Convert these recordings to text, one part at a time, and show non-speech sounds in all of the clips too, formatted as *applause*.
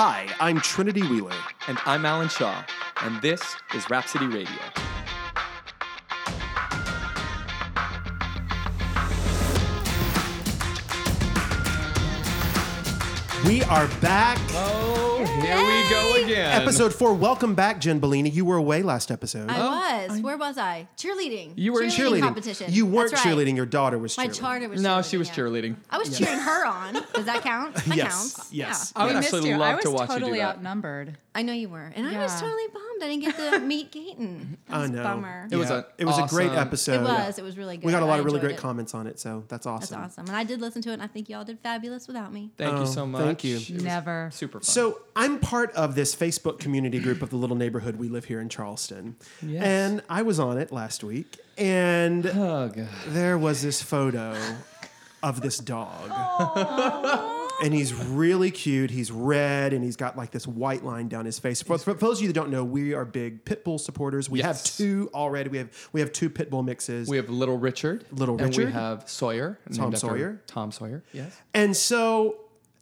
Hi, I'm Trinity Wheeler. And I'm Alan Shaw, and this is Rhapsody Radio. We are back. Oh, here we go again. Episode four. Welcome back, Jen Bellini. You were away last episode. I oh. was. Where was I? Cheerleading. You were in cheerleading. competition. You weren't That's right. cheerleading. Your daughter was My cheerleading. charter was. No, she was yeah. cheerleading. I was cheering her on. Does that count? That Yes, counts. yes. I would We missed actually you. love was to watch totally you do that. outnumbered. I know you were, and I was Yeah. totally bummed. I didn't get to *laughs* meet Gayton. That I was know. a bummer. It was Yeah. a it was a great awesome- episode. It was. It was really good. We got a lot I of really enjoyed great it. comments on it, so that's awesome. That's awesome. awesome. And I did listen to it, and I think y'all did fabulous without me. Thank Oh, you so much. thank you. It was Never. Super fun. So I'm part of this Facebook community group of the little neighborhood we live here in Charleston, Yes. and I was on it last week, and oh god. there was this photo of this dog. and he's really cute. He's red and he's got like this white line down his face. For, for those of you that don't know, we are big pit bull supporters. We have two already. We have we have two pit bull mixes. We have Little Richard. Little Richard, And we have Sawyer. Tom Sawyer. Tom Sawyer. Yes. And so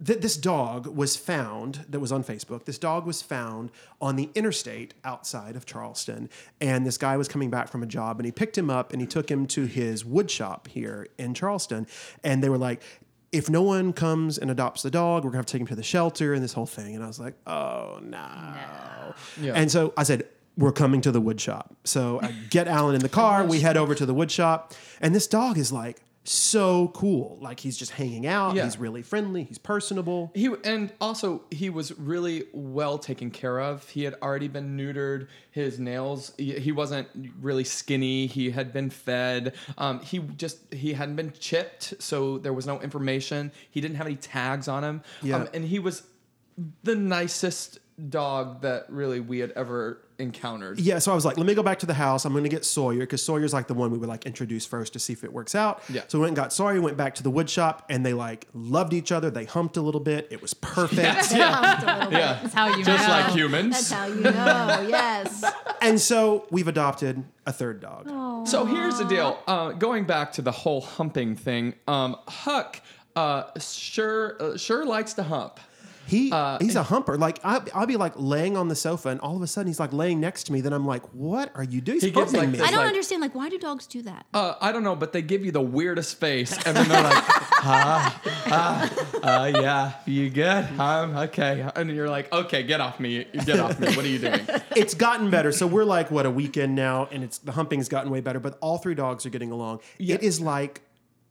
th- this dog was found, that was on Facebook. This dog was found on the interstate outside of Charleston. And this guy was coming back from a job and he picked him up and he took him to his wood shop here in Charleston. And they were like, if no one comes and adopts the dog, we're gonna have to take him to the shelter and this whole thing. And I was like, oh no. Yeah. And so I said, we're coming to the wood shop. So I get Alan in the car. We head over to the wood shop. And this dog is like so cool. Like he's just hanging out. Yeah. He's really friendly. He's personable. He and also he was really well taken care of. He had already been neutered. His nails. He, he wasn't really skinny. He had been fed. Um, he just he hadn't been chipped, so there was no information. He didn't have any tags on him. Yeah. Um, and he was the nicest dog that really we had ever encountered. Yeah, so I was like, let me go back to the house. I'm going to get Sawyer because Sawyer's like the one we would like introduce first to see if it works out. Yeah. So we went and got Sawyer, went back to the wood shop, and they like loved each other. They humped a little bit. It was perfect. *laughs* Humped a little bit. Yeah. That's how you Just know. like humans. That's how you know. *laughs* Yes. and so we've adopted a third dog. So here's the deal. Uh, going back to the whole humping thing, um, Huck uh, sure uh, sure likes to hump. He Uh, he's a humper. Like I, I'll be like laying on the sofa, and all of a sudden he's like laying next to me. Then I'm like, what are you doing? He's He gets humping like me. this, I don't like- understand. Like, why do dogs do that? Uh, I don't know, but they give you the weirdest face, and then they're like, *laughs* "Ah, ah, uh, yeah, you good? Um, okay." And you're like, "Okay, get off me, get off me. What are you doing?" *laughs* it's gotten better. So we're like what a weekend now, and it's the humping's gotten way better. But all three dogs are getting along. It is like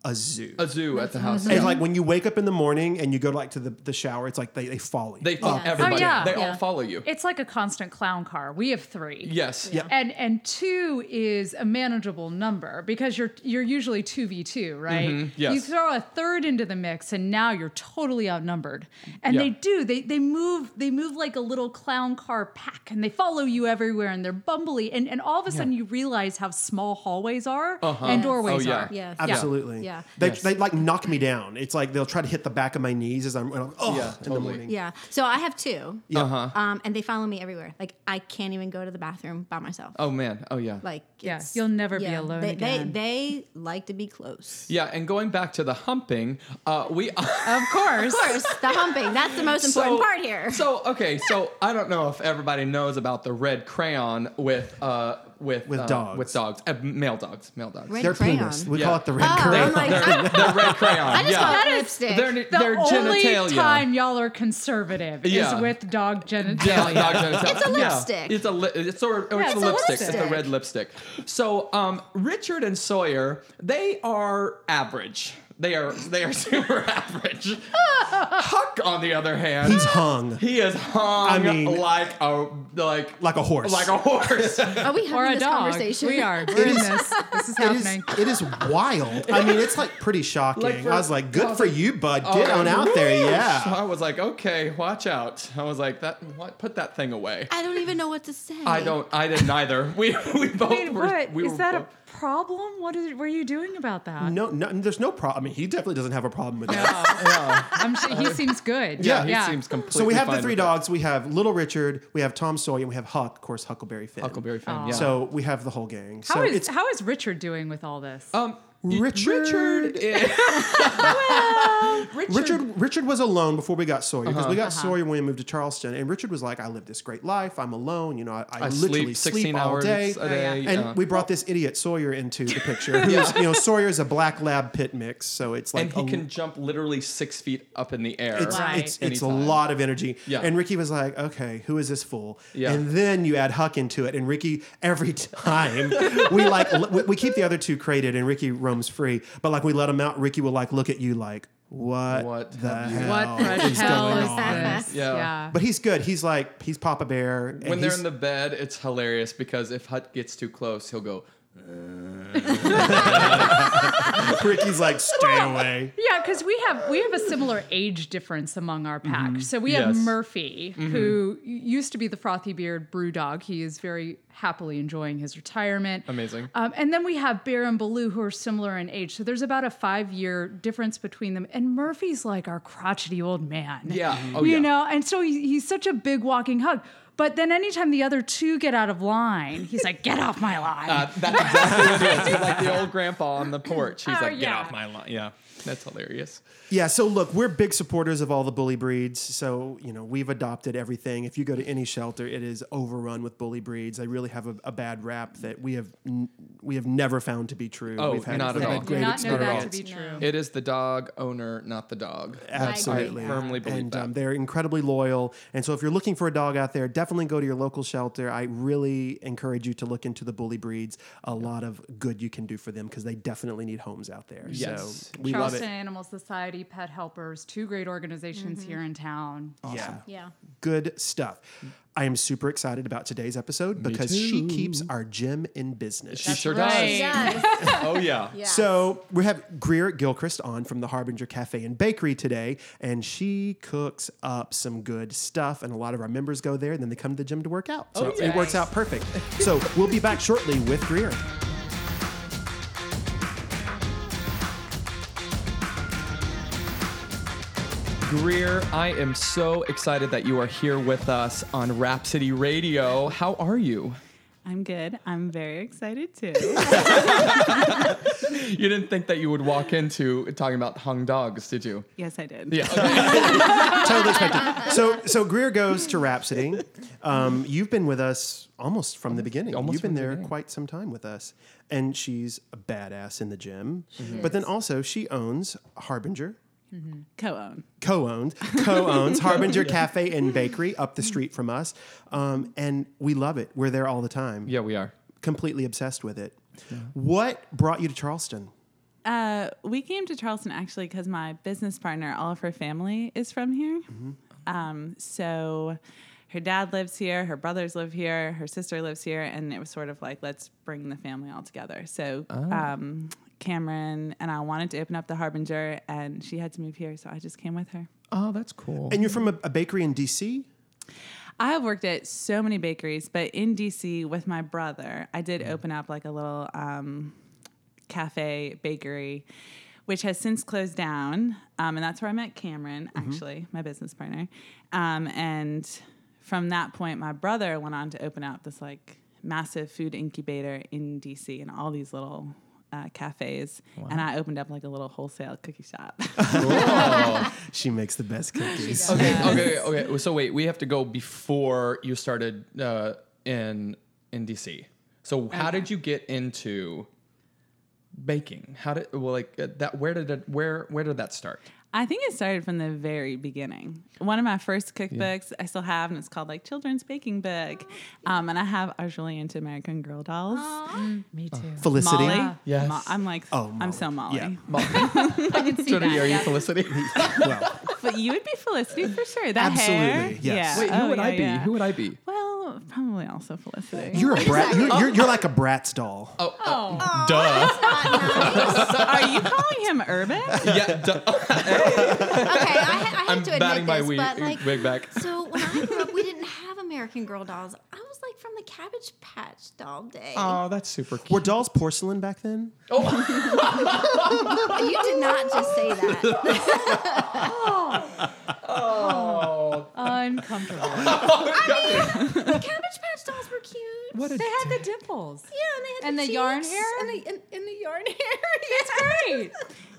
a zoo. A zoo at the house. and like when you wake up in the morning and you go like to the, the shower, it's like they, they follow you. They follow Yes. everybody. Oh, yeah. They Yeah. all follow you. It's like a constant clown car. We have three. Yes. Yeah. And and two is a manageable number because you're you're usually two v two, right? Mm-hmm. yes. You throw a third into the mix, and now you're totally outnumbered. And Yeah. they do they they move they move like a little clown car pack, and they follow you everywhere, and they're bumbly, and and all of a sudden you realize how small hallways are Uh-huh. and doorways Oh, yeah. are. Yes. Absolutely. Yeah. They, Yes. they like knock me down. It's like they'll try to hit the back of my knees as I'm, and I'm oh, Yeah, in the morning. Yeah. So I have two. Yeah. Uh-huh. Um, and they follow me everywhere. Like I can't even go to the bathroom by myself. Oh man. Oh yeah. Like Yeah, it's- you'll never be alone they, again. They they like to be close. Yeah. And going back to the humping, uh, we. *laughs* Of course. Of course, the humping. That's the most important part here. So okay, so I don't know if everybody knows about the red crayon with uh with With uh, dogs. with dogs, uh, male dogs, male dogs. Red They're crayon. penis. We Yeah. call it the red Oh, crayon. *laughs* I'm like, They're, I, they're red crayon. I just yeah. call it That is lipstick. They're, The they're only genitalia. time y'all are conservative Yeah. is with dog Yeah, genitalia. dog genitalia. It's a Yeah, lipstick. It's a li- it's or, or Yeah, it's, it's a a lipstick. It's a red lipstick. So um, Richard and Sawyer, they are average. They are they are *laughs* super average. *laughs* Huck, on the other hand, He's hung he is hung I mean- like a like like a horse. like a horse. *laughs* Are we having or a this dog. conversation? We are. We're in this. This is It is, happening. it is wild. I mean, it's like pretty shocking. Like for- I was like, good was for like, you, bud. Oh, Get on out there. So Yeah. I was like, okay, watch out. I was like, that what? Put that thing away. I don't even know what to say. I don't. I didn't either. We we both Wait, were. what? We Is were that both, a problem? What is, what are you doing about that? No, no, there's no problem. I mean, he definitely doesn't have a problem with that. *laughs* I'm sure he seems good. yeah, he seems completely. So we have the three with it. dogs. We have Little Richard, we have Tom Sawyer, and we have Huck, of course, Huckleberry Finn. Huckleberry fan. Yeah. So we have the whole gang. How so is it's how is Richard doing with all this? um, Richard. Richard. is- *laughs* Richard Richard was alone before we got Sawyer because Uh-huh. we got Sawyer when we moved to Charleston, and Richard was like, "I live this great life. I'm alone. You know, I, I, I literally sleep 16 all hours day." a day. And yeah. we brought this idiot Sawyer into the picture. *laughs* Who's, you know, Sawyer's a black lab pit mix, so it's like and he a- can jump literally six feet up in the air. It's, Right. it's, it's a lot of energy. Yeah. And Ricky was like, okay, who is this fool? Yeah. And then you add Huck into it. And Ricky, every *laughs* time we like, we, we keep the other two crated and Ricky roams free. But like we let him out, Ricky will like look at you like, what, What the hell? What fresh is hell going is on? this? Yeah. But he's good. He's like, he's Papa Bear. and when they're in the bed, it's hilarious because if Huck gets too close, he'll go. Uh, *laughs* Ricky's like, stay away. Yeah, because we have we have a similar age difference among our mm-hmm. pack. So we have Yes. Murphy, mm-hmm. who used to be the frothy beard brew dog. He is very happily enjoying his retirement. Amazing. Um, and then we have Bear and Baloo, who are similar in age. So there's about a five year difference between them. And Murphy's like our crotchety old man. Yeah. Mm-hmm. Oh, you yeah. know, and so he, he's such a big walking hug. But then anytime the other two get out of line, he's like, "Get off my line!" Uh, that's exactly what it is. He's like the old grandpa on the porch. He's Oh, like, get yeah. off my line. Yeah. That's hilarious. Yeah, so look, we're big supporters of all the bully breeds. So, you know, we've adopted everything. If you go to any shelter, it is overrun with bully breeds. They really have a, a bad rap that we have n- we have never found to be true. Oh, we've had, not at all. had Do great not know that to experience. be true. It is the dog owner, not the dog. Absolutely. I firmly believe and that. Um, they're incredibly loyal. And so if you're looking for a dog out there, definitely go to your local shelter. I really encourage you to look into the bully breeds. A lot of good you can do for them because they definitely need homes out there. Yes. So we love Charleston it. Animal Society, Pet Helpers, two great organizations mm-hmm. here in town. Yeah. Yeah. Good stuff. I am super excited about today's episode because she keeps our gym in business. She sure right. does. Yes. *laughs* Oh, yeah. Yeah. So we have Greer Gilchrist on from the Harbinger Cafe and Bakery today, and she cooks up some good stuff. And a lot of our members go there, and then they come to the gym to work out. So Oh, it works out perfect. so we'll be back shortly with Greer. Greer, I am so excited that you are here with us on Rhapsody Radio. How are you? I'm good. I'm very excited too. *laughs* You didn't think that you would walk into talking about hung dogs, did you? yes, I did. Yeah. *laughs* Totally expected. So, *laughs* so Greer goes to Rhapsody. Um, you've been with us almost from the beginning. almost you've been from the there quite some time with us, and she's a badass in the gym. But then also she owns Harbinger. Co-own. co-owned, co-owns Harbinger *laughs* Cafe and Bakery up the street from us, um, and we love it. We're there all the time. yeah, we are. Completely obsessed with it. What brought you to Charleston? Uh, we came to Charleston actually because my business partner, all of her family, is from here. Um, so her dad lives here, her brothers live here, her sister lives here, and it was sort of like let's bring the family all together. So um, Cameron and I wanted to open up the Harbinger, and she had to move here, so I just came with her. Oh, that's cool. And you're from a, a bakery in DC. I have worked at so many bakeries, but in DC with my brother, I did open up like a little um, cafe bakery, which has since closed down. Um, and that's where I met Cameron, actually, my business partner. Um, and from that point, my brother went on to open up this like massive food incubator in DC and all these little uh, cafes. And I opened up like a little wholesale cookie shop. *laughs* She makes the best cookies. okay, okay, okay. So wait, we have to go before you started uh, in in DC. So how did you get into baking? How did well like uh, that? Where did it? Where where did that start? I think it started from the very beginning. One of my first cookbooks I still have, and it's called like Children's Baking Book. Um, and I have I was really into American Girl dolls. Me too. Felicity. Molly, Yes. Mo- I'm like, Oh, I'm so Molly. Yeah. *laughs* I can see *laughs* Jody, that. are you yeah. Felicity? *laughs* Well, But you would be Felicity for sure. That Absolutely, hair. yes. Yeah. Wait, who Oh, would I be? yeah. Who would I be? Well, probably also Felicity. you're a brat. You're, you're, you're like a Bratz doll. Oh, uh, Oh. duh. *laughs* Are you calling him Urban? yeah, duh. *laughs* Okay, I, I have I'm to batting admit my this, wig, but like, wig back. so when I grew up, we didn't have American Girl dolls. I was like from the Cabbage Patch doll day. Oh, that's super cute. Were dolls porcelain back then? Oh. *laughs* you did not just say that. Oh, Oh. *laughs* Uncomfortable. *laughs* I mean, the Cabbage Patch dolls were cute. what a they had the dimples. Yeah, and they had And the, the yarn hair? and the, and, and the yarn *laughs* hair. It's great.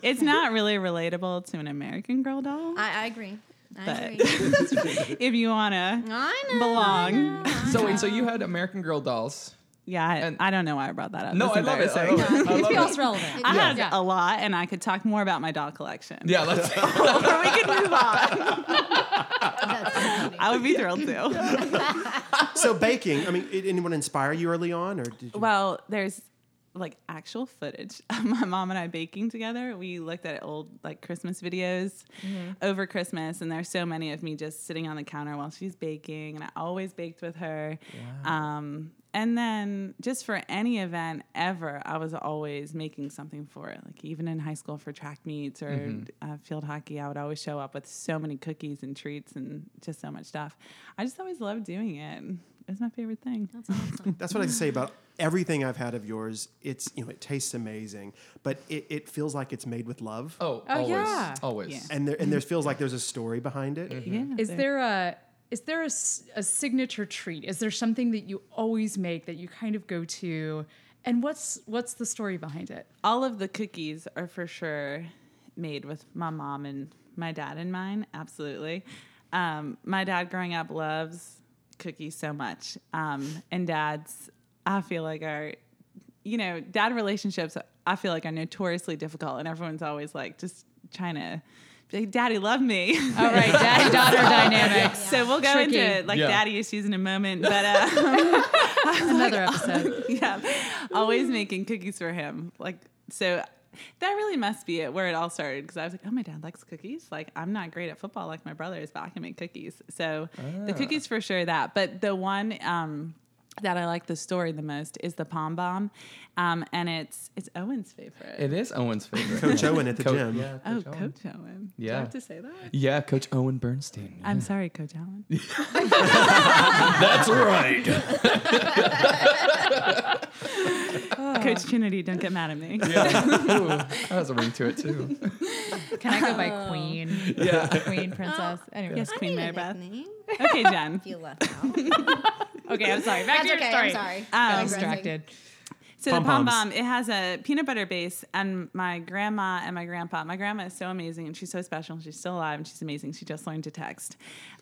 It's not really relatable to an American Girl doll. I, I agree. I But- agree. if you wanna I know. belong, So wait, so you had American Girl dolls? Yeah, I, And- I don't know why I brought that up. No, I love it. I love it. I It feels relevant. I had Yeah. a lot, and I could talk more about my doll collection. Yeah, let's. *laughs* *laughs* or we could move on. So. I would be thrilled to. *laughs* So baking, I mean, did anyone inspire you early on, or did you? Well, there's like actual footage of my mom and I baking together. We looked at old like Christmas videos over Christmas, and there's so many of me just sitting on the counter while she's baking, and I always baked with her. Um, and then just for any event ever, I was always making something for it. Like even in high school for track meets or uh, field hockey, I would always show up with so many cookies and treats and just so much stuff. I just always loved doing it. It's my favorite thing. That's awesome. *laughs* That's what I say about everything I've had of yours. It's you know it tastes amazing, but it, it feels like it's made with love, Oh, Oh, always, yeah. always. Yeah. and there and there feels like there's a story behind it. Yeah. Is there- there a is there a signature treat? Is there something that you always make that you kind of go to? And what's what's the story behind it? all of the cookies are for sure made with my mom and my dad in mind. Absolutely. Um, my dad growing up loves cookies so much. Um, and dads, I feel like are, you know, dad relationships, I feel like are notoriously difficult. And everyone's always like just trying to like, Daddy, love me. All right, daddy daughter *laughs* dynamics. so we'll go Tricky. into like Yeah. daddy issues in a moment. But *laughs* uh, *laughs* Another episode. yeah, always making cookies for him. Like so, that really must be it where it all started. Because I was like, oh, my dad likes cookies. Like I'm not great at football like my brothers, but I can make cookies. So the cookies for sure that. But the one. Um, that I like the story the most is the pom bomb, um, and it's it's Owen's favorite. It is Owen's favorite. Coach Owen at the Co- gym. Yeah, oh, Coach Owen. Coach Owen. Do I Yeah. have to say that? Yeah, Coach Owen Bernstein. I'm sorry, Coach Alan. *laughs* That's right. *laughs* Coach Trinity, don't get mad at me. Yeah. *laughs* Ooh, that has a ring to it too. Can I go by queen? Yeah. Queen princess. Anyway. Yes, I Queen need Mary a Beth. Okay, Jen. Feel left out. Okay, I'm sorry. Back That's to your okay. story. I'm sorry. Um, Got Digressing. distracted. So the pom Pom-poms. it has a peanut butter base, and my grandma and my grandpa. My grandma is so amazing, and she's so special. She's still alive, and she's amazing. She just learned to text.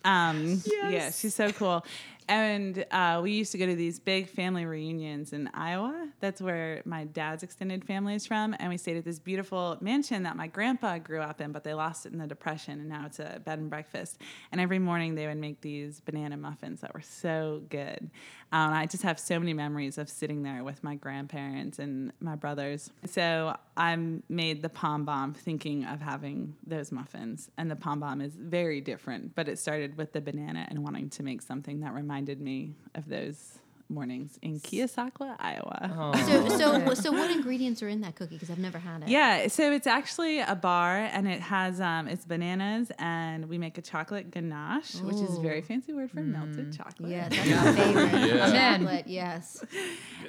Um, Yeah, she's so cool. And uh, we used to go to these big family reunions in Iowa. That's where my dad's extended family is from, and we stayed at this beautiful mansion that my grandpa grew up in, but they lost it in the depression, and now it's a bed and breakfast. And every morning they would make these banana muffins that were so good. Um, I just have so many memories of sitting there with my grandparents and my brothers. So I made the pom bomb thinking of having those muffins. And the pom bomb is very different, but it started with the banana and wanting to make something that reminded me of those mornings in Keosauqua, Iowa. So, so, *laughs* so, what ingredients are in that cookie? Because I've never had it. Yeah, so it's actually a bar and it has um, it's bananas and we make a chocolate ganache, which is a very fancy word for melted chocolate. Yes, that's my favorite. *laughs* Yeah. Amen. Chocolate, yes.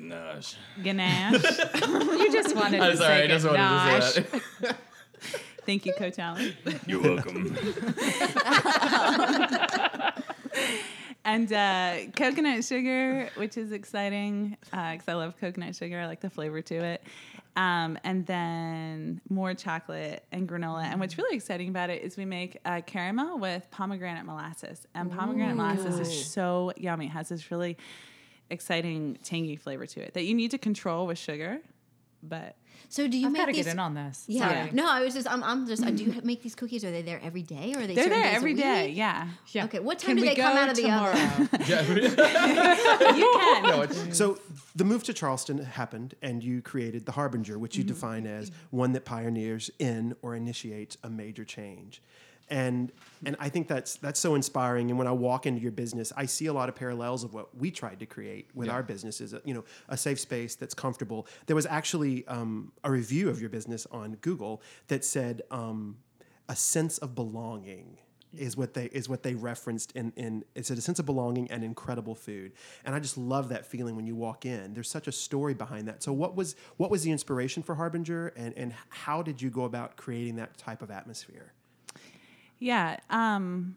Gosh. Ganache. *laughs* You just wanted I'm to sorry, say I just wanted ganache. to say that. Thank you, Coach Alan. You're welcome. And uh, coconut sugar, which is exciting because I love coconut sugar. I like the flavor to it. Um, and then more chocolate and granola. And what's really exciting about it is we make uh, caramel with pomegranate molasses. And pomegranate molasses is so yummy. It has this really exciting, tangy flavor to it that you need to control with sugar. But So, do you I've make got to these? get in on this. Yeah. Sorry. No, I was just. I'm. I'm just. I do you make these cookies. Are they there every day, or are they? they're there every day. Yeah. Yeah. Okay, what Can time do we they come out of the oven? *laughs* *laughs* You can. no, So the move to Charleston happened, and you created the Harbinger, which you mm-hmm. define as one that pioneers in or initiates a major change. And and I think that's that's so inspiring. And when I walk into your business, I see a lot of parallels of what we tried to create with our businesses. You know, a safe space that's comfortable. There was actually um, a review of your business on Google that said um, a sense of belonging is what they is what they referenced in in it's a sense of belonging and incredible food and i just love that feeling when you walk in there's such a story behind that so what was what was the inspiration for harbinger and and how did you go about creating that type of atmosphere Yeah. Um,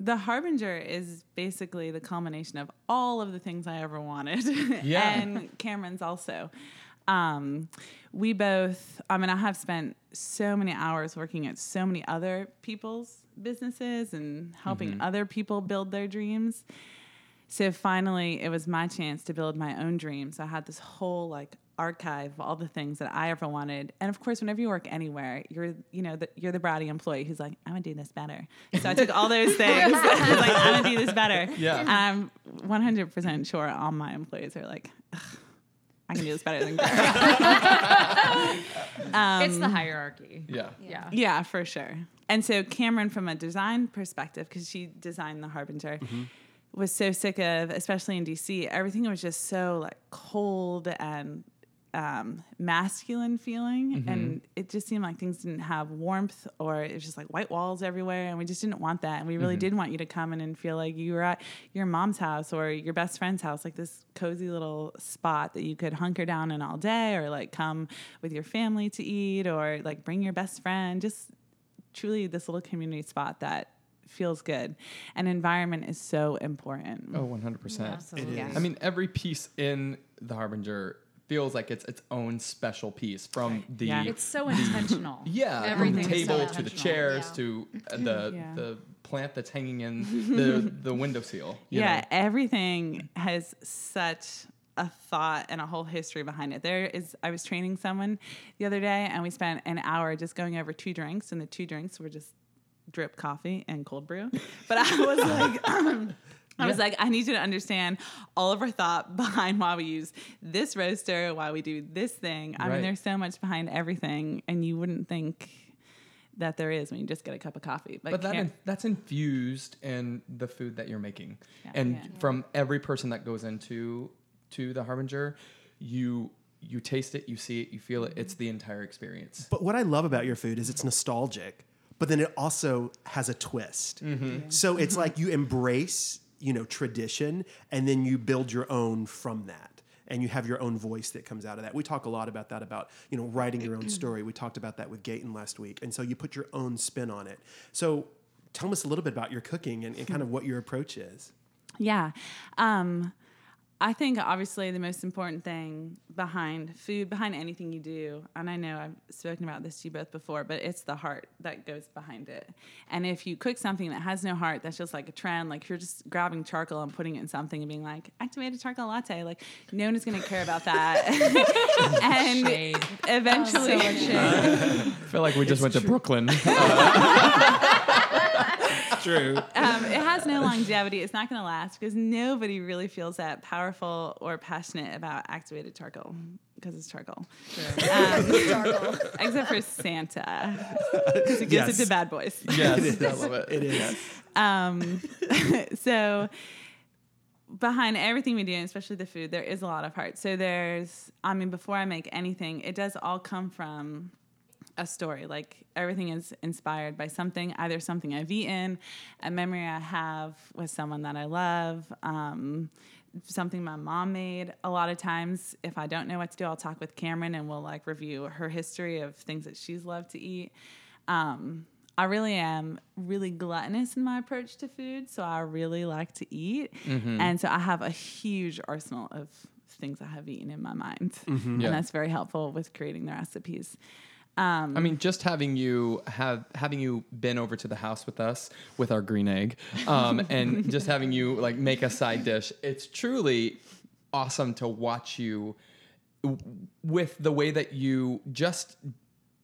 the Harbinger is basically the culmination of all of the things I ever wanted. *laughs* Yeah. and Cameron's also. Um, we both, I mean, I have spent so many hours working at so many other people's businesses and helping other people build their dreams. So finally, it was my chance to build my own dreams. I had this whole like archive all the things that I ever wanted. And of course, whenever you work anywhere, you're you know the, you're the bratty employee who's like, I'm gonna do this better. So I took all those *laughs* things. *laughs* I was like, I'm gonna do this better. Yeah. Um, and I'm 100 percent sure all my employees are like. "Ugh, I can do this better than Gary. *laughs* Um, it's the hierarchy. Yeah. Yeah. Yeah, for sure. And so Cameron, from a design perspective, because she designed the Harbinger, mm-hmm. was so sick of, especially in DC, everything was just so like cold and um, masculine feeling, and it just seemed like things didn't have warmth, or it was just like white walls everywhere, and we just didn't want that. And we really did want you to come in and feel like you were at your mom's house or your best friend's house, like this cozy little spot that you could hunker down in all day, or like come with your family to eat, or like bring your best friend. Just truly this little community spot that feels good. And environment is so important. Oh, 100%. Absolutely. I mean, every piece in the Harbinger feels like it's its own special piece from the Yeah. It's so intentional. *laughs* yeah, from the is so table to the chairs Yeah. to uh, *laughs* the Yeah. the plant that's hanging in *laughs* the the windowsill. you yeah, know? everything has such a thought and a whole history behind it. There is I was training someone the other day and we spent an hour just going over two drinks and the two drinks were just drip coffee and cold brew. But I was like I was like, I need you to understand all of our thought *laughs* behind why we use this roaster, why we do this thing. I Right. mean, there's so much behind everything, and you wouldn't think that there is when you just get a cup of coffee. But, But that in, that's infused in the food that you're making, Yeah. and Yeah. from every person that goes into to the Harbinger, you you taste it, you see it, you feel it. It's the entire experience. But what I love about your food is it's nostalgic, but then it also has a twist. Mm-hmm. So it's like you embrace, you know, tradition, and then you build your own from that. And you have your own voice that comes out of that. We talk a lot about that, about you know writing your own *clears throat* story. We talked about that with Gayton last week, and so you put your own spin on it. So tell us a little bit about your cooking and, and kind of what your approach is. Yeah. Um, I think obviously the most important thing behind food, behind anything you do, and I know I've spoken about this to you both before, but it's the heart that goes behind it. And if you cook something that has no heart, that's just like a trend, like you're just grabbing charcoal and putting it in something and being like, activated charcoal latte, like no one is going to care about that. *laughs* and Shade. eventually, oh, *laughs* I feel like we just went to Brooklyn. *laughs* True. *laughs* um, it has no longevity. It's not going to last because nobody really feels that powerful or passionate about activated charcoal because it's charcoal. Um, *laughs* *laughs* except for Santa because it gives Yes. it to bad boys. yes, I love it. It is. Um, so behind everything we do, especially the food, there is a lot of heart. So there's, I mean, before I make anything, it does all come from a story. Like everything is inspired by something, either something I've eaten, a memory I have with someone that I love, um, something my mom made. A lot of times, if I don't know what to do, I'll talk with Cameron and we'll like review her history of things that she's loved to eat. Um, I really am really gluttonous in my approach to food, so I really like to eat, and so I have a huge arsenal of things I have eaten in my mind, Yeah. and that's very helpful with creating the recipes. Um, I mean, just having you have having you been over to the house with us with our green egg, um, *laughs* and just having you like make a side dish, it's truly awesome to watch you w- with the way that you just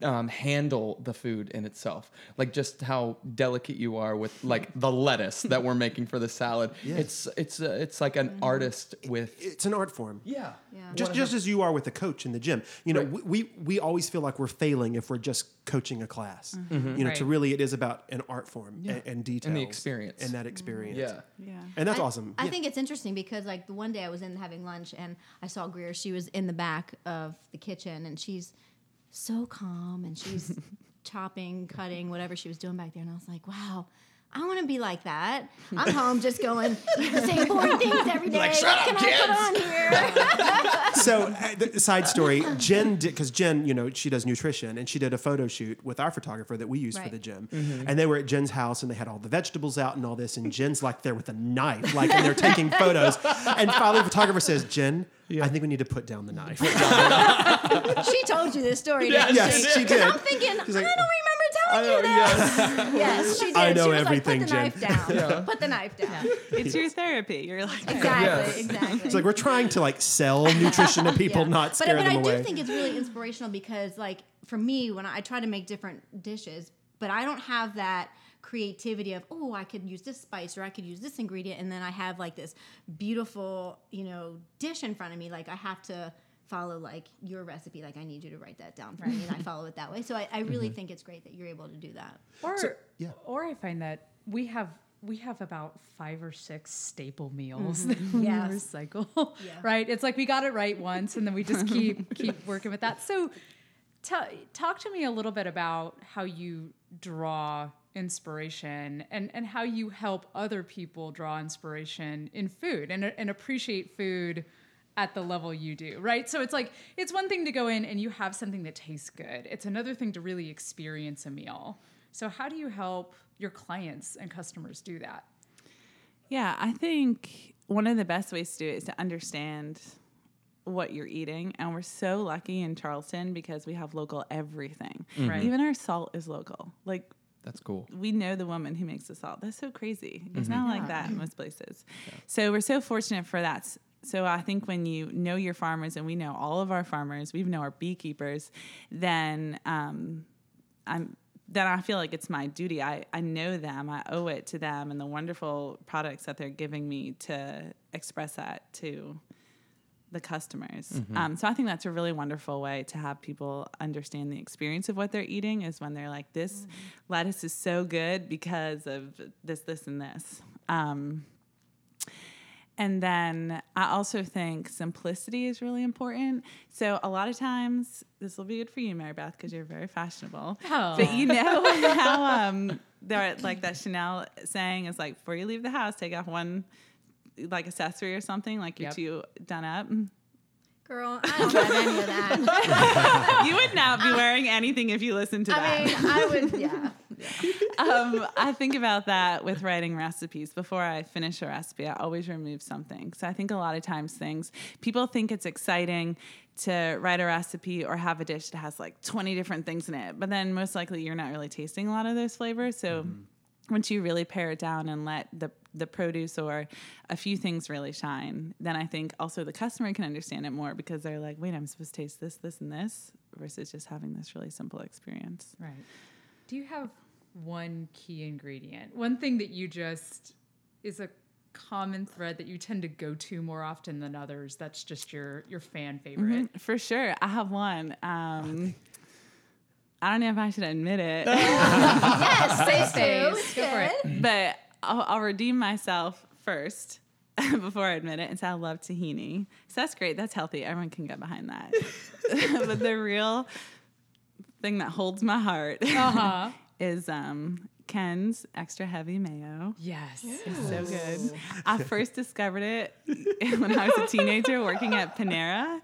um, handle the food in itself, like just how delicate you are with like the lettuce that we're making for the salad. *laughs* It's it's uh, it's like an artist with It's an art form. yeah. Yeah. Just, just as you are with a coach in the gym, you know, Right. we, we we always feel like we're failing if we're just coaching a class. Mm-hmm. You know, to really, it is about an art form and, detail. and details experience. and that experience. Yeah. yeah. and that's I, awesome. I Yeah. think it's interesting because like the one day I was in having lunch and I saw Greer. She was in the back of the kitchen and she's so calm and she's *laughs* chopping, cutting, whatever she was doing back there. And I was like, wow, I want to be like that. I'm home just going the same boring *laughs* things every day. Like, "Shut what up, can I put on here? *laughs* so uh, the side story jen did because jen you know she does nutrition and she did a photo shoot with our photographer that we use for the gym and they were at jen's house and they had all the vegetables out and all this and jen's like there with a knife like and they're taking photos and finally the photographer says jen i think we need to put down the knife *laughs* *laughs* she told you this story, didn't Yes, she? she 'Cause did. I'm thinking, She's like, I don't remember telling know, you that. *laughs* Yes, she did. I know she was everything, like, Put the Jen. knife down. Put the knife down. It's your therapy. You're like, Exactly, Yes. exactly. it's like we're trying to like sell nutrition to people Yeah. not but, uh, scare but them I away do think it's really inspirational because, like, for me, when I, I try to make different dishes, but I don't have that creativity of oh I could use this spice or I could use this ingredient and then I have like this beautiful you know dish in front of me like I have to follow like your recipe like I need you to write that down for me and I follow it that way so I, I really mm-hmm. think it's great that you're able to do that Or yeah. or I find that we have we have about five or six staple meals mm-hmm. that we Yes. recycle. Yeah. Right? It's like we got it right once and then we just keep *laughs* keep working with that. So ta talk to me a little bit about how you draw inspiration and, and how you help other people draw inspiration in food and, and appreciate food at the level you do, right? So it's like it's one thing to go in and you have something that tastes good. It's another thing to really experience a meal. So how do you help your clients and customers do that? Yeah, I think one of the best ways to do it is to understand what you're eating. And we're so lucky in Charleston because we have local everything. Right. Even our salt is local. Like, That's cool. we know the woman who makes the salt. That's so crazy. It's not like that in most places. So we're so fortunate for that. So I think when you know your farmers, and we know all of our farmers, we know our beekeepers, then um, I'm then I feel like it's my duty. I, I know them. I owe it to them and the wonderful products that they're giving me to express that to the customers. Um, so I think that's a really wonderful way to have people understand the experience of what they're eating is when they're like, this lettuce is so good because of this, this, and this. Um, and then I also think simplicity is really important. So a lot of times, this will be good for you, Mary Beth, because you're very fashionable. Oh. But you know *laughs* how um, there, like that Chanel saying is like, before you leave the house, take off one like accessory or something, like you're Yep. too done up. girl I don't have any of that *laughs* you would not be wearing anything if you listened to that. I mean I would yeah *laughs* um, I think about that with writing recipes. Before I finish a recipe, I always remove something. So I think a lot of times things people think it's exciting to write a recipe or have a dish that has like 20 different things in it, but then most likely you're not really tasting a lot of those flavors. So once you really pare it down and let the the produce or a few things really shine, then I think also the customer can understand it more because they're like, wait, I'm supposed to taste this, this, and this, versus just having this really simple experience. Right. Do you have one key ingredient? One thing that you just is a common thread that you tend to go to more often than others that's just your your fan favorite. Mhm, For sure. I have one. Um, I don't know if I should admit it, *laughs* yes *laughs* too. space. Go for it. But I'll, I'll redeem myself first *laughs* before I admit it and say I love tahini. So that's great. That's healthy. Everyone can get behind that. but the real thing that holds my heart Uh-huh. is um, Ken's extra heavy mayo. Yes. It's so good. I first discovered it when I was a teenager working at Panera.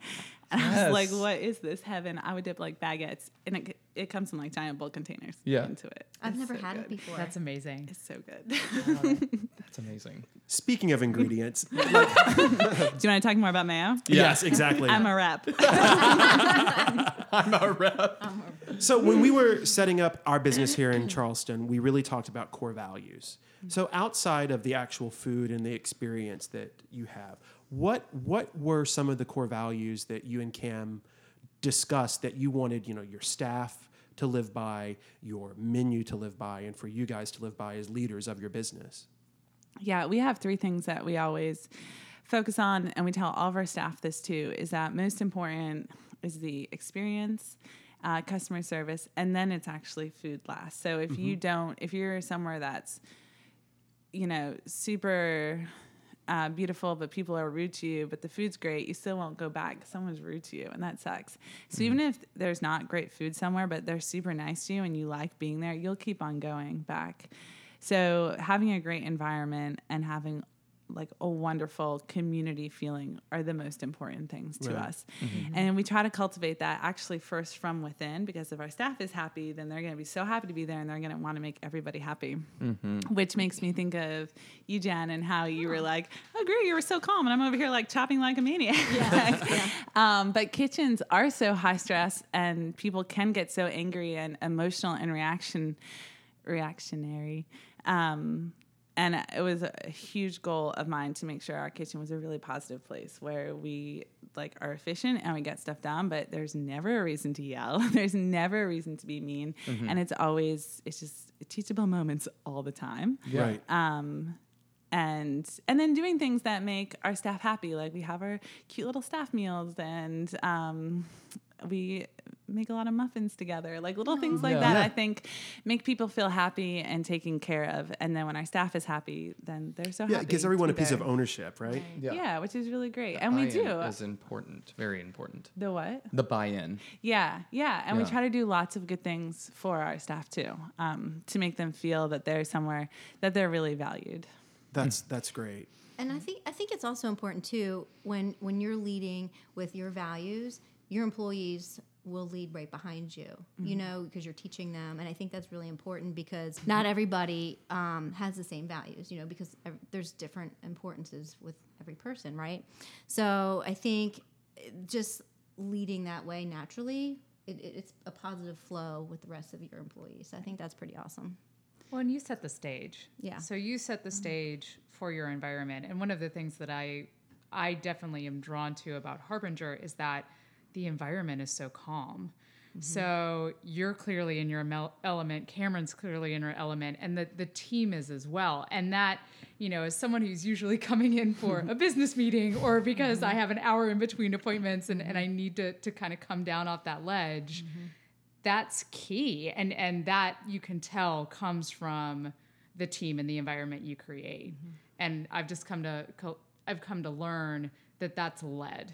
And *laughs* I was like, what is this heaven? I would dip like baguettes, and it, it comes in like giant bulk containers Yeah. into it. I've It's never so had good. it before. That's amazing. It's so good. *laughs* That's amazing. speaking of ingredients *laughs* Do you want to talk more about mayo? yes exactly I'm a rep. I'm a rep. So when we were setting up our business here in Charleston, we really talked about core values. So outside of the actual food and the experience that you have, what what were some of the core values that you and Cam discussed that you wanted, you know, your staff to live by, your menu to live by, and for you guys to live by as leaders of your business? Yeah, we have three things that we always focus on, and we tell all of our staff this too is that most important is the experience, uh, customer service, and then it's actually food last. So if you don't, if you're somewhere that's, you know, super uh, beautiful, but people are rude to you, but the food's great, you still won't go back. Someone's rude to you, and that sucks. So even if there's not great food somewhere, but they're super nice to you and you like being there, you'll keep on going back. So having a great environment and having like a wonderful community feeling are the most important things to Right. us. And we try to cultivate that actually first from within because if our staff is happy, then they're going to be so happy to be there and they're going to want to make everybody happy. Which makes me think of you, Jen, and how you were like, oh, great, you were so calm. And I'm over here like chopping like a maniac. *laughs* *laughs* um, but kitchens are so high stress and people can get so angry and emotional and reaction reactionary. Um, and it was a huge goal of mine to make sure our kitchen was a really positive place where we like are efficient and we get stuff done but there's never a reason to yell. *laughs* There's never a reason to be mean. And it's always it's just teachable moments all the time. Right. um, and and then doing things that make our staff happy. Like we have our cute little staff meals and um, we make a lot of muffins together like little things like Yeah. that Yeah. i think make people feel happy and taken care of and then when our staff is happy then they're so Yeah, happy it gives everyone a be piece of ownership, right? yeah. yeah. which is really great and we do Buy-in is important, very important. the what The buy-in. yeah, yeah, and we try to do lots of good things for our staff too, um, to make them feel that they're somewhere that they're really valued. That's that's great. And I think I think it's also important too when when you're leading with your values, your employees will lead right behind you. You know, because you're teaching them, and I think that's really important because not everybody um, has the same values. You know, because there's different importances with every person, right? So I think eh, just leading that way naturally. It, it- it's a positive flow with the rest of your employees. I think that's pretty awesome. Well, and you set the stage. Yeah. So you set the stage for your environment, and one of the things that I, I definitely am drawn to about Harbinger is that the environment is so calm. Mm-hmm. So you're clearly in your mel- element. Cameron's clearly in her element, and the the team is as well. And that, you know, as someone who's usually *laughs* coming in for *laughs* a business meeting or because I mm-hmm. have an hour in between appointments and, and I mm-hmm. need to to kind of come down off that ledge that's key. And and that you can tell comes from the team and the environment you create. And i've just come to i've come to learn that that's led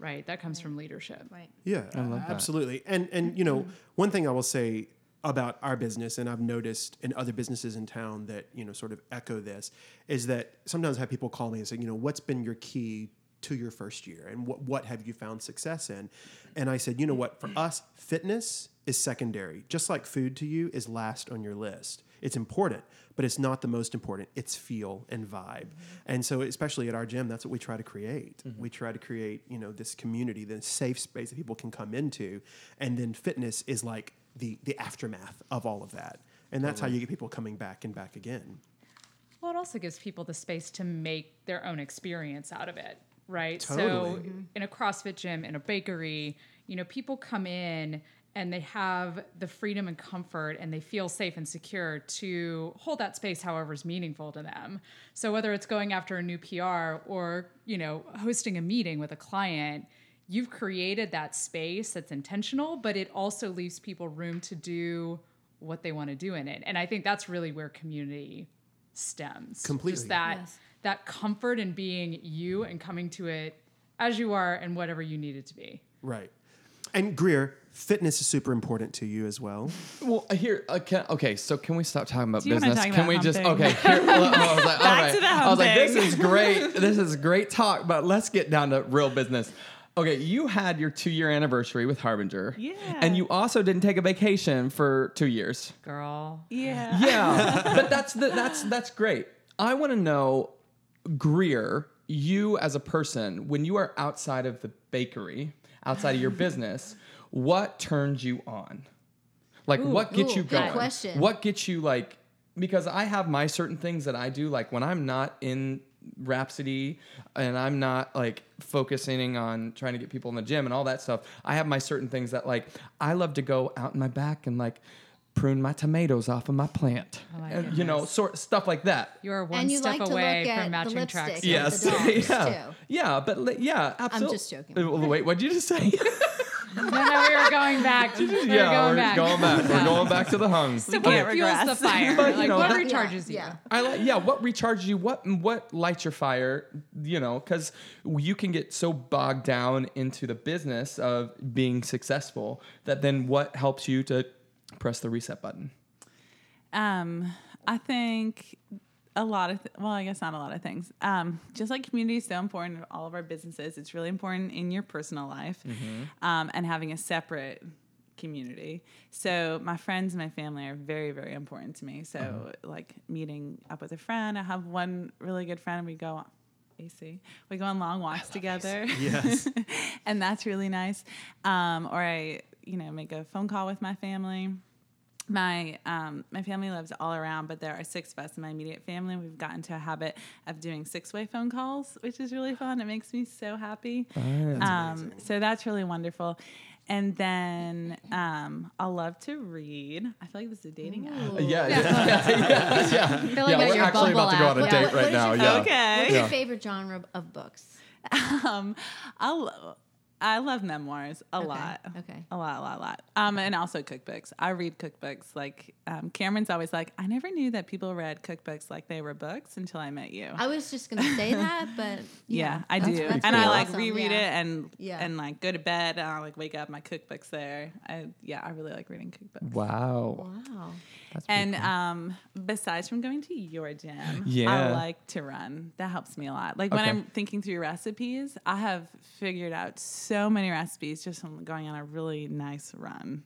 right that comes from leadership Right. Yeah, absolutely. And and you know, one thing I will say about our business, and I've noticed in other businesses in town that you know sort of echo this, is that sometimes I have people call me and say, you know, what's been your key to your first year, and what what have you found success in? And I said, you know what, for us, fitness is secondary, just like food to you is last on your list. It's important, but it's not the most important. It's feel and vibe. And so, especially at our gym, that's what we try to create. Mm-hmm. We try to create, you know, this community, this safe space that people can come into. And then fitness is like the the aftermath of all of that. And that's how mm-hmm. you get people coming back and back again. well it also gives people the space to make their own experience out of it right so mm-hmm. in a crossfit gym in a bakery you know people come in and they have the freedom and comfort and they feel safe and secure to hold that space however is meaningful to them so whether it's going after a new pr or you know hosting a meeting with a client you've created that space that's intentional but it also leaves people room to do what they want to do in it and i think that's really where community stems Completely. just that Yes. that comfort in being you and coming to it as you are and whatever you need it to be Right. And Greer, fitness is super important to you as well. Well, here, uh, can, okay. So can we stop talking about Do you wanna business? talk can about we just humping? okay? Here, well, I was like, *laughs* all Back right. to the I was like, this humping. is great. This is great talk, but let's get down to real business. Okay, you had your two-year anniversary with Harbinger, Yeah. and you also didn't take a vacation for two years. girl Yeah. Yeah, *laughs* but that's the, that's that's great. I want to know, Greer, you as a person, when you are outside of the bakery, outside of your *laughs* business, what turns you on? Like, what gets ooh, you going? question. What gets you like? Because I have my certain things that I do. Like when I'm not in Rhapsody and I'm not like focusing on trying to get people in the gym and all that stuff. I have my certain things that like I love to go out in my back and like prune my tomatoes off of my plant. Oh my you know, sort stuff like that. you're one you step like away from matching tracks Yes. *laughs* yeah, too. yeah, but li- yeah, absolutely. I'm just joking. Uh, Wait, what did you just say? *laughs* no no we were going back we were yeah, going we're back going back. We're *laughs* going back to the hung. what can't fuels the fire But, like know, what that- recharges you yeah. I like, yeah. What recharges you? What what lights your fire? You know, because you can get so bogged down into the business of being successful that then what helps you to press the reset button? Um, I think a lot of th- well, I guess not a lot of things. Um, just like community is so important in all of our businesses, it's really important in your personal life, um, and having a separate community. So my friends and my family are very, very important to me. So like meeting up with a friend, I have one really good friend. We go. AC. We go on long walks together. Yes. *laughs* and that's really nice. Um, or I, you know, make a phone call with my family. My um, my family lives all around, but there are six of us in my immediate family. We've gotten into a habit of doing six way phone calls, which is really fun. It makes me so happy. um, so that's really wonderful. And then um, I love to read. I feel like this is a dating app. Yeah, yeah, *laughs* yeah, *laughs* yeah. yeah. I feel like Yeah, that's we're your actually bubble about to go on a What- date what- what right is now. your- Yeah. Okay. What's your favorite genre of books? *laughs* Um, I lo- I love memoirs a Okay, lot. okay. A lot, a lot, a lot. Um, and also cookbooks. I read cookbooks. Like um, Cameron's always like, I never knew that people read cookbooks like they were books until I met you. I was just gonna say *laughs* that, but yeah, I that's- do, that's and I like awesome, reread yeah. it and Yeah. and like go to bed and I like wake up. My cookbooks there. I yeah, I really like reading cookbooks. Wow. Wow. That's And cool. um, besides from going to your gym, Yeah. I like to run. That helps me a lot. Like when I'm thinking through recipes, I have figured out so many recipes just from going on a really nice run.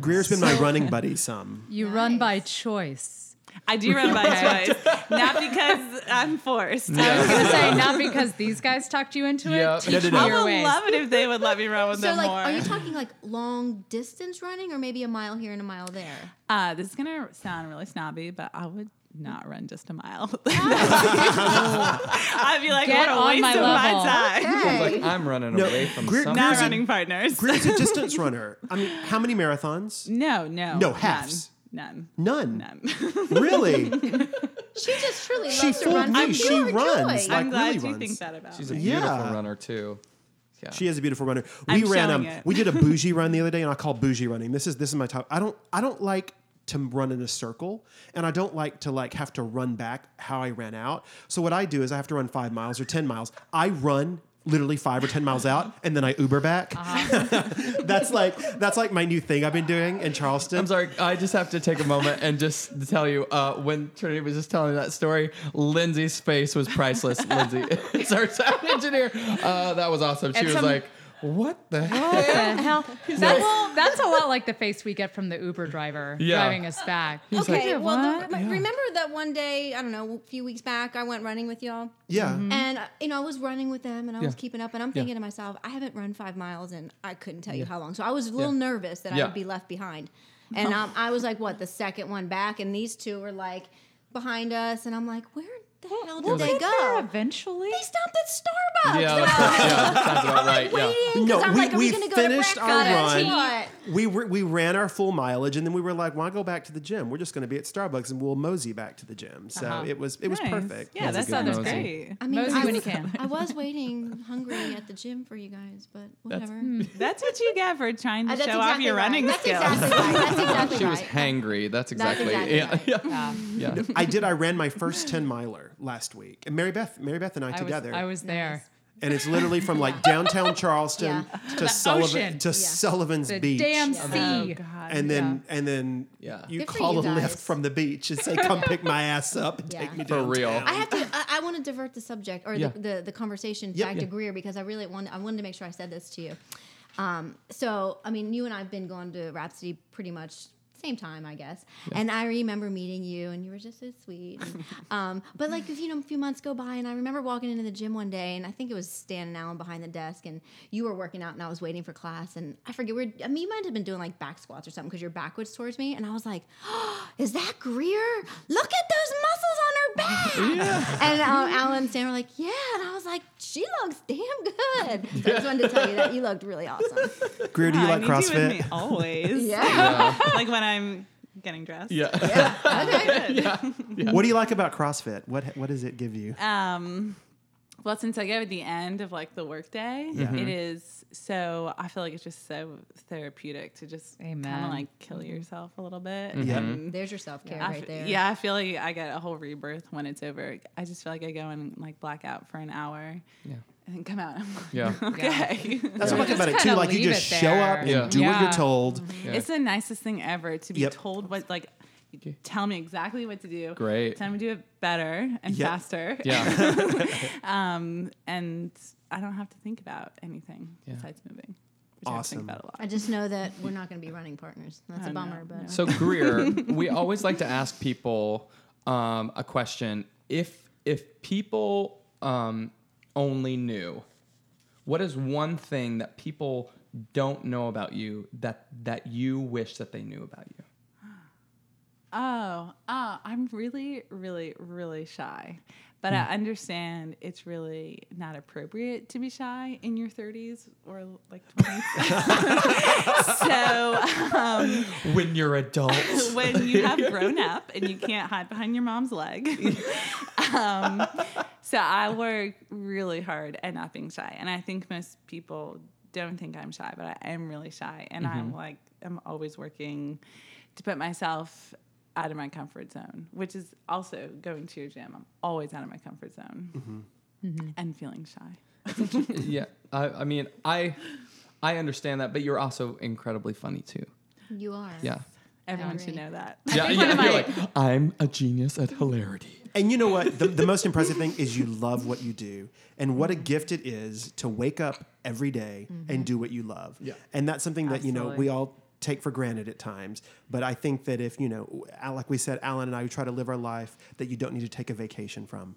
Greer's been my running buddy some. You run by choice. I do run by *laughs* choice, not because I'm forced. I was gonna say not *laughs* because these guys talked you into it. Yeah. Teach No, no, me no. I would ways. love it if they would let me run with them. So, them like, more. are you talking like long distance running, or maybe a mile here and a mile there? uh, this is gonna sound really snobby, but I would not run just a mile. *laughs* I'd be like, Get what a waste my of my time. Sounds like I'm running No, away from Greer- something. Not Greer's a- running partners. Greer's a distance runner. I mean, how many marathons? No, no, No, halves. None. None. None. None. *laughs* Really? She just truly She loves to run me. from She pure runs like- I'm glad really you runs. think that about She's a beautiful Yeah. runner too. Yeah. She is a beautiful runner. I'm We ran um it. we did a *laughs* bougie run the other day and I call bougie running. This is this is my top. I don't I don't like to run in a circle and I don't like to like have to run back how I ran out. So what I do is I have to run 5 miles or 10 miles. I run literally 5 or 10 miles out and then I Uber back. *laughs* that's like that's like my new thing I've been doing in Charleston. I'm sorry. I just have to take a moment and just to tell you, uh, when Trinity was just telling that story, Lindsay's face was priceless. Lindsay, *laughs* it's our sound engineer. Uh, that was awesome. She And was some- like, "What the hell?" What the hell? That's, *laughs* that's a lot like the face we get from the Uber driver Yeah. driving us back. Okay, like, well, "What?" the, remember that one day, I don't know, a few weeks back, I went running with y'all? yeah. And, uh, you know, I was running with them and I was keeping up. And I'm thinking to myself, I haven't run five miles and I couldn't tell you how long. So I was a little Yeah. nervous that I would be left behind. And *laughs* um, I was like, what, the second one back? And these two were like behind us. And I'm like, where the hell did We'll they get there go? eventually. They stopped at Starbucks. Yeah, And that's, I'm like, yeah, sounds about right. Yeah. waiting. No, 'cause I'm we, like, are we we going to go finished our run. We were, we ran our full mileage, and then we were like, "Why go back to the gym? We're just going to be at Starbucks, and we'll mosey back to the gym." So Uh-huh. it was it was Nice. perfect. Yeah, That's that sounds great. I mean, Mosey I when you was, can. *laughs* I was waiting hungry at the gym for you guys, but whatever. That's what you get for trying to Uh, that's show off your right. running That's skills. exactly right. That's *laughs* exactly She right. was hangry. That's That's exactly. exactly yeah, right. yeah, yeah. I did. I ran my first ten miler last week, and Mary Beth, Mary Beth, and I, I was, together. I was there. and it's literally from like downtown Charleston to Sullivan ocean. to Yeah. Sullivan's The Beach. damn sea. Oh, God. and then and then Yeah. you Good call you a lift from the beach and say, *laughs* "Come pick my ass up and Yeah. take me For real. I have to. I, I want to divert the subject or Yeah. the, the the conversation Yep. back to Greer because I really want. I wanted to make sure I said this to you. Um, so I mean, you and I've been going to Rhapsody pretty much same time, I guess. And I remember meeting you, and you were just so sweet. And, *laughs* um, but like, you know, a few months go by, and I remember walking into the gym one day, and I think it was Stan and Alan behind the desk, and you were working out, and I was waiting for class, and I forget. We are I mean, you might have been doing like back squats or something because you're backwards towards me, and I was like, oh, *gasps* "Is that Greer? Look at those muscles on her back!" And um, Alan and Stan were like, "Yeah," and I was like, "She looks damn good." So I just wanted to tell you that you looked really awesome. Greer, do you like need with me CrossFit? always. *laughs* Yeah. like when I'm getting dressed. Yeah. Okay. *laughs* *laughs* What do you like about CrossFit? What what does it give you? Um, well, since I go at the end of like the workday, Yeah. it is so. I feel like it's just so therapeutic to just kind of like kill yourself a little bit. Yeah. There's your self care I right f- there. Yeah, I feel like I get a whole rebirth when it's over. I just feel like I go and like black out for an hour. Yeah. And come out. I'm Yeah. *laughs* okay. *laughs* That's what I like Just about it too. Like you just show up and Yeah. do what you're Yeah. told. Yeah. It's the nicest thing ever to be Yep. told what like You tell me exactly what to do. Great. Tell me to do it better and Yeah. faster. Yeah. *laughs* *laughs* Um, and I don't have to think about anything Yeah. besides moving, which I have to Awesome. think about a lot. I just know that we're not going to be running partners. That's I a know, bummer, but So Greer, *laughs* we always like to ask people um, a question. If if people um, only knew, what is one thing that people don't know about you that that you wish that they knew about you? Oh, oh, I'm really, really, really shy. But Hmm. I understand it's really not appropriate to be shy in your 30s or like 20s. *laughs* so um, When you're adults. *laughs* when you have *laughs* grown up and you can't hide behind your mom's leg. um, so I work really hard at not being shy. And I think most people don't think I'm shy, but I am really shy. And I'm like, I'm always working to put myself out of my comfort zone, which is also going to your gym. I'm always out of my comfort zone mm-hmm. Mm-hmm. and feeling shy. *laughs* yeah, I, I mean, I I understand that, but you're also incredibly funny too. you are. Yeah. Everyone should know that. Yeah, *laughs* think one yeah. of You're like, I'm a genius at hilarity. And you know what? The, the most impressive thing is you love what you do. And what a mm-hmm. gift it is to wake up every day and do what you love. Yeah. And that's something that, you know, we all take for granted at times. But I think that if, you know, like we said, Alan and I we try to live our life that you don't need to take a vacation from.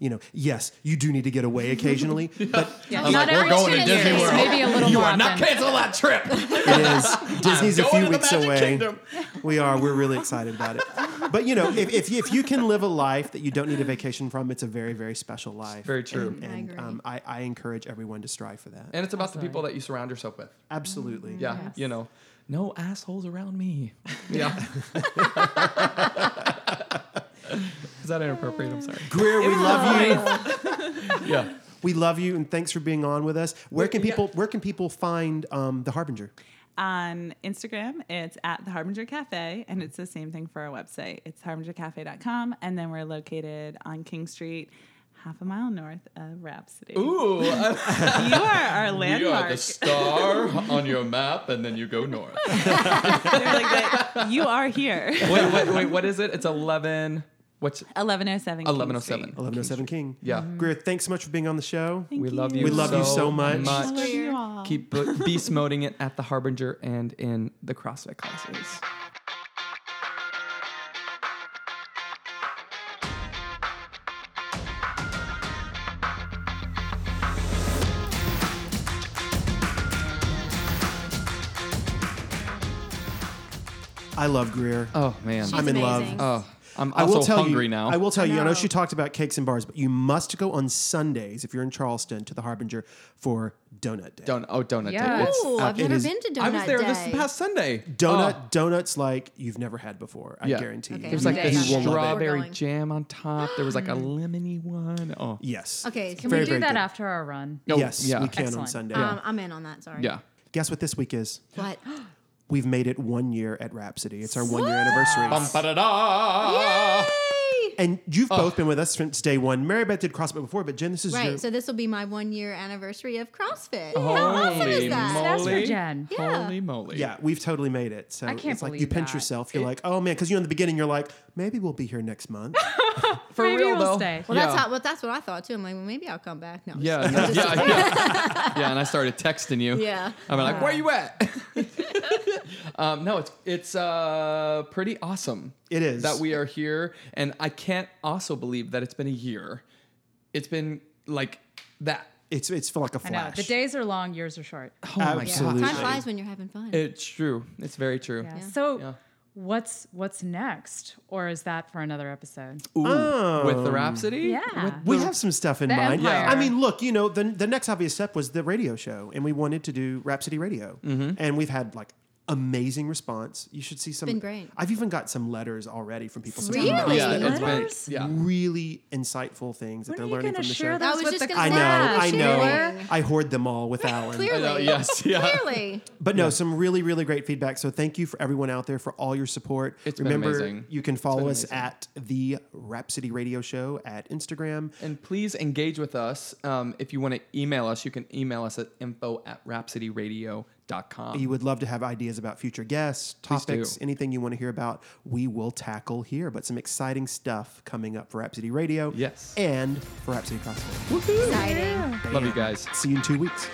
You know, yes, you do need to get away occasionally, *laughs* but *laughs* Yeah, I'm not like, we're going to two Disney years, World. Maybe a little You more are not often. cancel that trip. *laughs* it is. Disney's a few weeks away. Kingdom. We are. We're really excited about it. But you know, if, if, you, if you can live a life that you don't need a vacation from, it's a very, very special life. Very true. And, I and, agree. um, I, I encourage everyone to strive for that. And it's about the people that you surround yourself with. Absolutely. Yeah, Yes. you know, no assholes around me. *laughs* Yeah. *laughs* Is that inappropriate? I'm sorry. Greer, we love you. *laughs* Yeah. We love you, and thanks for being on with us. Where can Yeah. people Where can people find um, the Harbinger? On Instagram, it's at the Harbinger Cafe, and it's the same thing for our website. It's harbingercafe.com, and then we're located on King Street, half a mile north of Rhapsody. Ooh, *laughs* You are our landmark. you are the star on your map, and then you go north. *laughs* Like that, you are here. wait, wait, wait. What is it? It's 11. What's 1107. King 1107. Street. Eleven oh seven King. Yeah. Mm-hmm. Greer, thanks so much for being on the show. Thank we love you. We love you so much. I love you all. Keep bu- *laughs* beast moding it at the Harbinger and in the CrossFit classes. I love Greer. Oh man. She's I'm in love. oh, I'm I will tell hungry you. now. I will tell I you. I know know. she talked about cakes and bars, but you must go on Sundays if you're in Charleston to the Harbinger for Donut Day. Don't. Oh, donut. Yeah. Day. It's- Ooh, I've it never is- been to Donut day. I was there Day. this past Sunday. Donut Oh, donuts like you've never had before. I Yeah. guarantee. Okay, you. There's like Okay, this you will love it. strawberry going. jam on top. There was like a *gasps* lemony one. Oh, Yes. Okay, Can Very, we do very that good. after our run? No, yes, yeah. we can on Excellent. Sunday. Um, I'm in on that. Sorry. yeah. Guess what this week is? What? *gasps* *gasps* We've made it one year at Rhapsody. It's our one year anniversary. Bum, ba-da-da. Yay! And you've both been with us since day one. Mary Beth did CrossFit before, but Jen, this is Right. your. So this will be my one year anniversary of CrossFit. How awesome Holy is that? That's for moly. Jen. Yeah. Holy moly. yeah, we've totally made it. So I can't it's like you believe pinch that. yourself. You're like, oh man, because you know in the beginning you're like, maybe we'll be here next month. *laughs* For Maybe real we'll though. stay. Well, yeah. that's how. Well, that's what I thought too. I'm like, well, maybe I'll come back. No. I'm Yeah, just yeah, kidding. yeah, yeah. Yeah, and I started texting you. *laughs* Yeah. I'm like, where are you at? *laughs* *laughs* um, no, it's it's uh, pretty awesome. It is. that we are here, and I can't also believe that it's been a year. It's been like that. It's it's feel like a I know. flash. The days are long, years are short. Oh my Absolutely. god, Time flies when you're having fun. it's true. It's very true. Yeah. So Yeah. what's what's next? Or is that for another episode? Oh. With the Rhapsody, Yeah. We have some stuff in mind. Empire. I mean, look, you know, the the next obvious step was the radio show, and we wanted to do Rhapsody Radio, Mm-hmm. and we've had like amazing response. You should see some. been great. I've even got some letters already from people. some Really? yeah, it's Letters? been yeah. really insightful things that they're learning from the share show. That those was just the gonna I know, I know. sure. I hoard them all with Alan. Clearly. Know, yes, yeah. Clearly. But no, some really, really great feedback. So thank you for everyone out there for all your support. It's been Remember, amazing. you can follow us amazing. at the Rhapsody Radio Show at Instagram. And please engage with us. Um, if you want to email us, you can email us at info at rhapsodycrossfit.com. You would love to have ideas about future guests, topics, anything you want to hear about, we will tackle here. But some exciting stuff coming up for Rhapsody Radio. Yes. And for Rhapsody CrossFit. Exciting. Love you guys. See you in two weeks.